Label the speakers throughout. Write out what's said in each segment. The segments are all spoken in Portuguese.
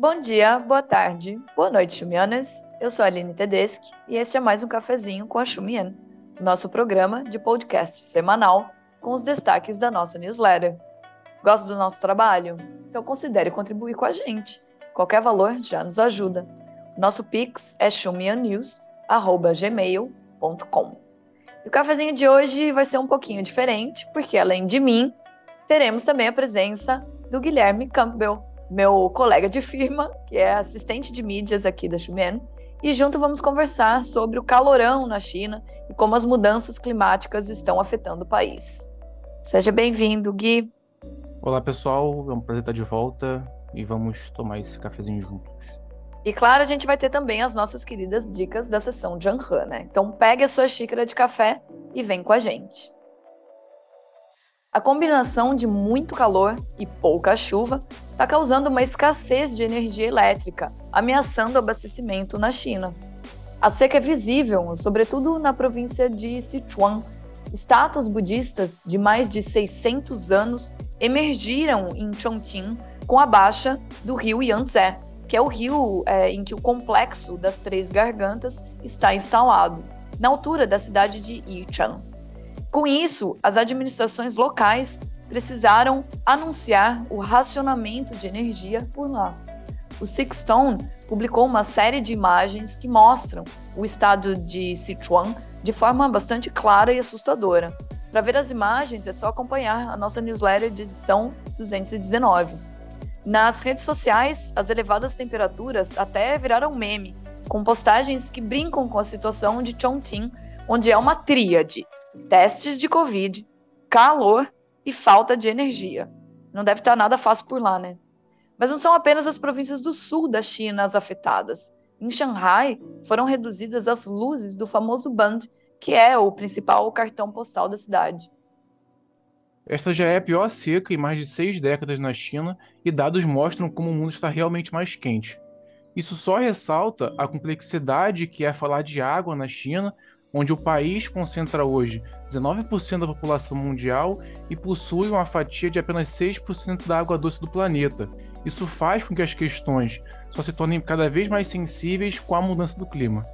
Speaker 1: Bom dia, boa tarde, boa noite, Xumianas. Eu sou a Aline Tedeschi e este é mais um cafezinho com a Xumian, nosso programa de podcast semanal com os destaques da nossa newsletter. Gosta do nosso trabalho? Então considere contribuir com a gente. Qualquer valor já nos ajuda. Nosso Pix é xumiannews.gmail.com. E o cafezinho de hoje vai ser um pouquinho diferente, porque além de mim, teremos também a presença do Guilherme Campbell, meu colega de firma, que é assistente de mídias aqui da Xumen, e junto vamos conversar sobre o calorão na China e como as mudanças climáticas estão afetando o país. Seja bem-vindo, Gui.
Speaker 2: Olá, pessoal. É um prazer estar de volta e vamos tomar esse cafezinho juntos.
Speaker 1: E claro, a gente vai ter também as nossas queridas dicas da sessão de Anhan, né? Então pegue a sua xícara de café e vem com a gente. A combinação de muito calor e pouca chuva está causando uma escassez de energia elétrica, ameaçando o abastecimento na China. A seca é visível, sobretudo na província de Sichuan. Estátuas budistas de mais de 600 anos emergiram em Chongqing com a baixa do rio Yangtze, que é o rio é, em que o complexo das Três Gargantas está instalado, na altura da cidade de Yichang. Com isso, as administrações locais precisaram anunciar o racionamento de energia por lá. O Sixstone publicou uma série de imagens que mostram o estado de Sichuan de forma bastante clara e assustadora. Para ver as imagens é só acompanhar a nossa newsletter de edição 219. Nas redes sociais, as elevadas temperaturas até viraram meme, com postagens que brincam com a situação de Chongqing, onde é uma tríade testes de Covid, calor e falta de energia. Não deve estar nada fácil por lá, né? Mas não são apenas as províncias do sul da China as afetadas. Em Xangai, foram reduzidas as luzes do famoso Band, que é o principal cartão postal da cidade.
Speaker 2: Esta já é a pior seca em mais de seis décadas na China e dados mostram como o mundo está realmente mais quente. Isso só ressalta a complexidade que é falar de água na China onde o país concentra hoje 19% da população mundial e possui uma fatia de apenas 6% da água doce do planeta. Isso faz com que as questões só se tornem cada vez mais sensíveis com a mudança do clima.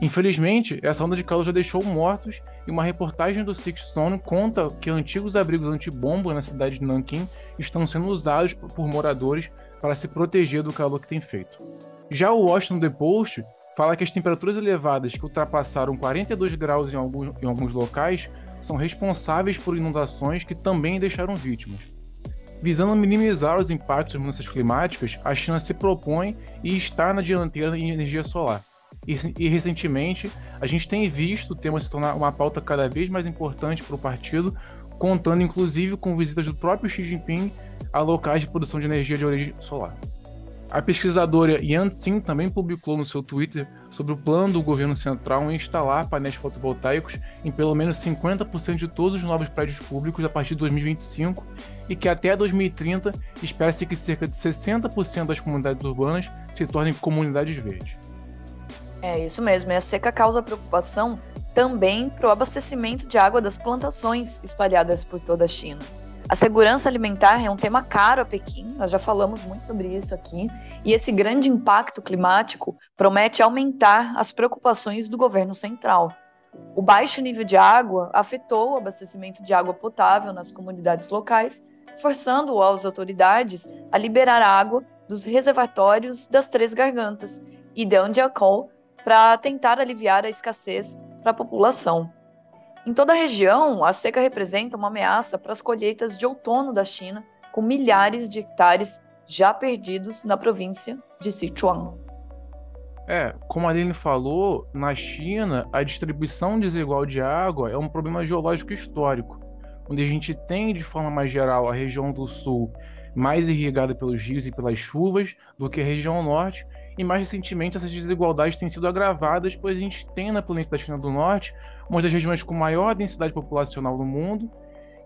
Speaker 2: Infelizmente, essa onda de calor já deixou mortos e uma reportagem do Sixstone conta que antigos abrigos antibomba na cidade de Nanquim estão sendo usados por moradores para se proteger do calor que tem feito. Já o Washington The Post fala que as temperaturas elevadas que ultrapassaram 42 graus em alguns, em alguns locais são responsáveis por inundações que também deixaram vítimas. Visando minimizar os impactos das mudanças climáticas, a China se propõe e está na dianteira em energia solar. E, e, recentemente, a gente tem visto o tema se tornar uma pauta cada vez mais importante para o partido, contando inclusive com visitas do próprio Xi Jinping a locais de produção de energia de origem solar. A pesquisadora Yan Xin também publicou no seu Twitter sobre o plano do governo central em instalar painéis fotovoltaicos em pelo menos 50% de todos os novos prédios públicos a partir de 2025 e que até 2030 espera-se que cerca de 60% das comunidades urbanas se tornem comunidades verdes.
Speaker 1: É isso mesmo, e a seca causa preocupação também para o abastecimento de água das plantações espalhadas por toda a China. A segurança alimentar é um tema caro a Pequim, nós já falamos muito sobre isso aqui, e esse grande impacto climático promete aumentar as preocupações do governo central. O baixo nível de água afetou o abastecimento de água potável nas comunidades locais, forçando as autoridades a liberar água dos reservatórios das Três Gargantas e de Andiacol para tentar aliviar a escassez para a população. Em toda a região, a seca representa uma ameaça para as colheitas de outono da China, com milhares de hectares já perdidos na província de Sichuan.
Speaker 2: É, como a Aline falou, na China, a distribuição desigual de água é um problema geológico histórico, onde a gente tem, de forma mais geral, a região do sul mais irrigada pelos rios e pelas chuvas do que a região norte, e mais recentemente essas desigualdades têm sido agravadas, pois a gente tem na planície da China do Norte uma das regiões com maior densidade populacional no mundo,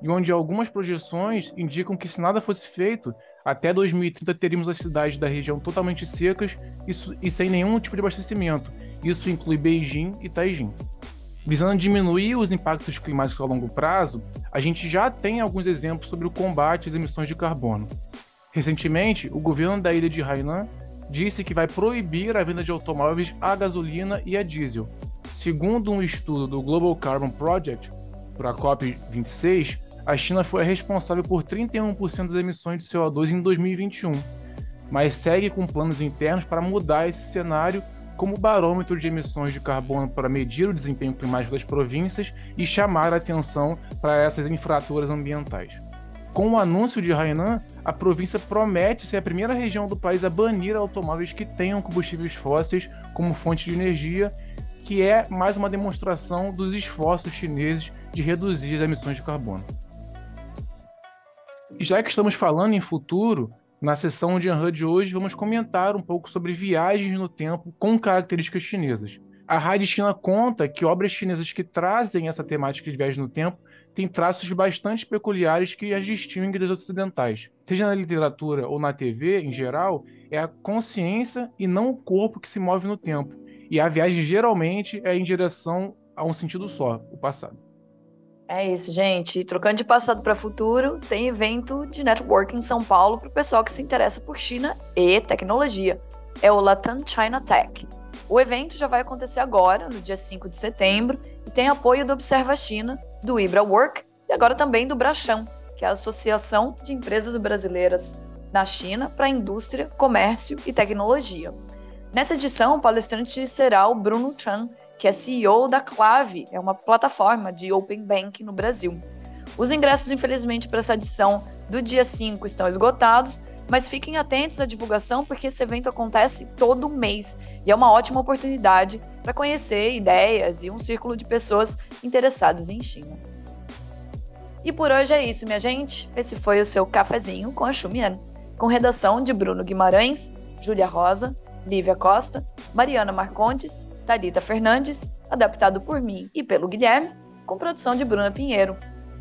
Speaker 2: e onde algumas projeções indicam que se nada fosse feito, até 2030 teríamos as cidades da região totalmente secas e, sem nenhum tipo de abastecimento. Isso inclui Beijing e Taijin. Visando diminuir os impactos climáticos a longo prazo, a gente já tem alguns exemplos sobre o combate às emissões de carbono. Recentemente, o governo da ilha de Hainan disse que vai proibir a venda de automóveis a gasolina e a diesel. Segundo um estudo do Global Carbon Project, para a COP26, a China foi responsável por 31% das emissões de CO2 em 2021, mas segue com planos internos para mudar esse cenário como barômetro de emissões de carbono para medir o desempenho climático das províncias e chamar a atenção para essas infraturas ambientais. Com o anúncio de Hainan, a província promete ser a primeira região do país a banir automóveis que tenham combustíveis fósseis como fonte de energia, que é mais uma demonstração dos esforços chineses de reduzir as emissões de carbono. Já que estamos falando em futuro, na sessão de Anhan de hoje vamos comentar um pouco sobre viagens no tempo com características chinesas. A Rádio China conta que obras chinesas que trazem essa temática de viagem no tempo tem traços bastante peculiares que as distinguem das ocidentais. Seja na literatura ou na TV, em geral, é a consciência e não o corpo que se move no tempo. E a viagem geralmente é em direção a um sentido só, o passado.
Speaker 1: É isso, gente. Trocando de passado para futuro, tem evento de networking em São Paulo para o pessoal que se interessa por China e tecnologia. É o Latam China Tech. O evento já vai acontecer agora, no dia 5 de setembro, e tem apoio do Observa China, do Ibra Work e agora também do Brachão, que é a Associação de Empresas Brasileiras na China para Indústria, Comércio e Tecnologia. Nessa edição, o palestrante será o Bruno Chan, que é CEO da Clave, é uma plataforma de Open Bank no Brasil. Os ingressos, infelizmente, para essa edição do dia 5 estão esgotados, mas fiquem atentos à divulgação porque esse evento acontece todo mês e é uma ótima oportunidade para conhecer ideias e um círculo de pessoas interessadas em China. E por hoje é isso, minha gente. Esse foi o seu cafezinho com a Xumian, com redação de Bruno Guimarães, Júlia Rosa, Lívia Costa, Mariana Marcontes, Talita Fernandes, adaptado por mim e pelo Guilherme, com produção de Bruna Pinheiro.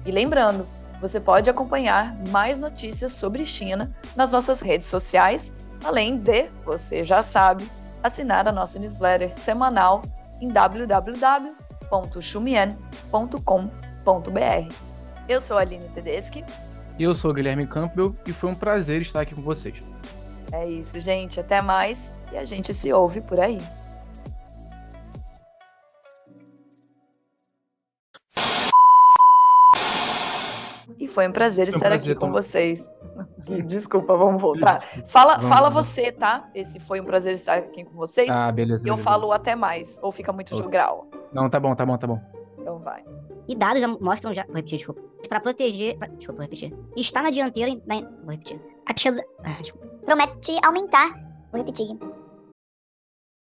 Speaker 1: E lembrando, você pode acompanhar mais notícias sobre China nas nossas redes sociais, além de, você já sabe, assinar a nossa newsletter semanal em www.shumien.com.br. Eu sou a Aline Tedeschi.
Speaker 2: Eu sou o Guilherme Campbell e foi um prazer estar aqui com vocês.
Speaker 1: É isso, gente. Até mais e a gente se ouve por aí. E foi um prazer estar um prazer aqui com vocês. Desculpa, vamos voltar. Fala, vamos, fala você, tá? Esse foi um prazer estar aqui com vocês.
Speaker 2: Ah, beleza.
Speaker 1: E eu
Speaker 2: beleza.
Speaker 1: falo até mais, ou fica muito jogral.
Speaker 2: Não, tá bom, tá bom, tá bom.
Speaker 1: Então vai.
Speaker 3: E dados mostram já. Vou repetir, desculpa. Para proteger. Pra, desculpa, vou repetir. Está na dianteira. Na, vou repetir. Atil, ah,
Speaker 4: Promete aumentar. Vou repetir.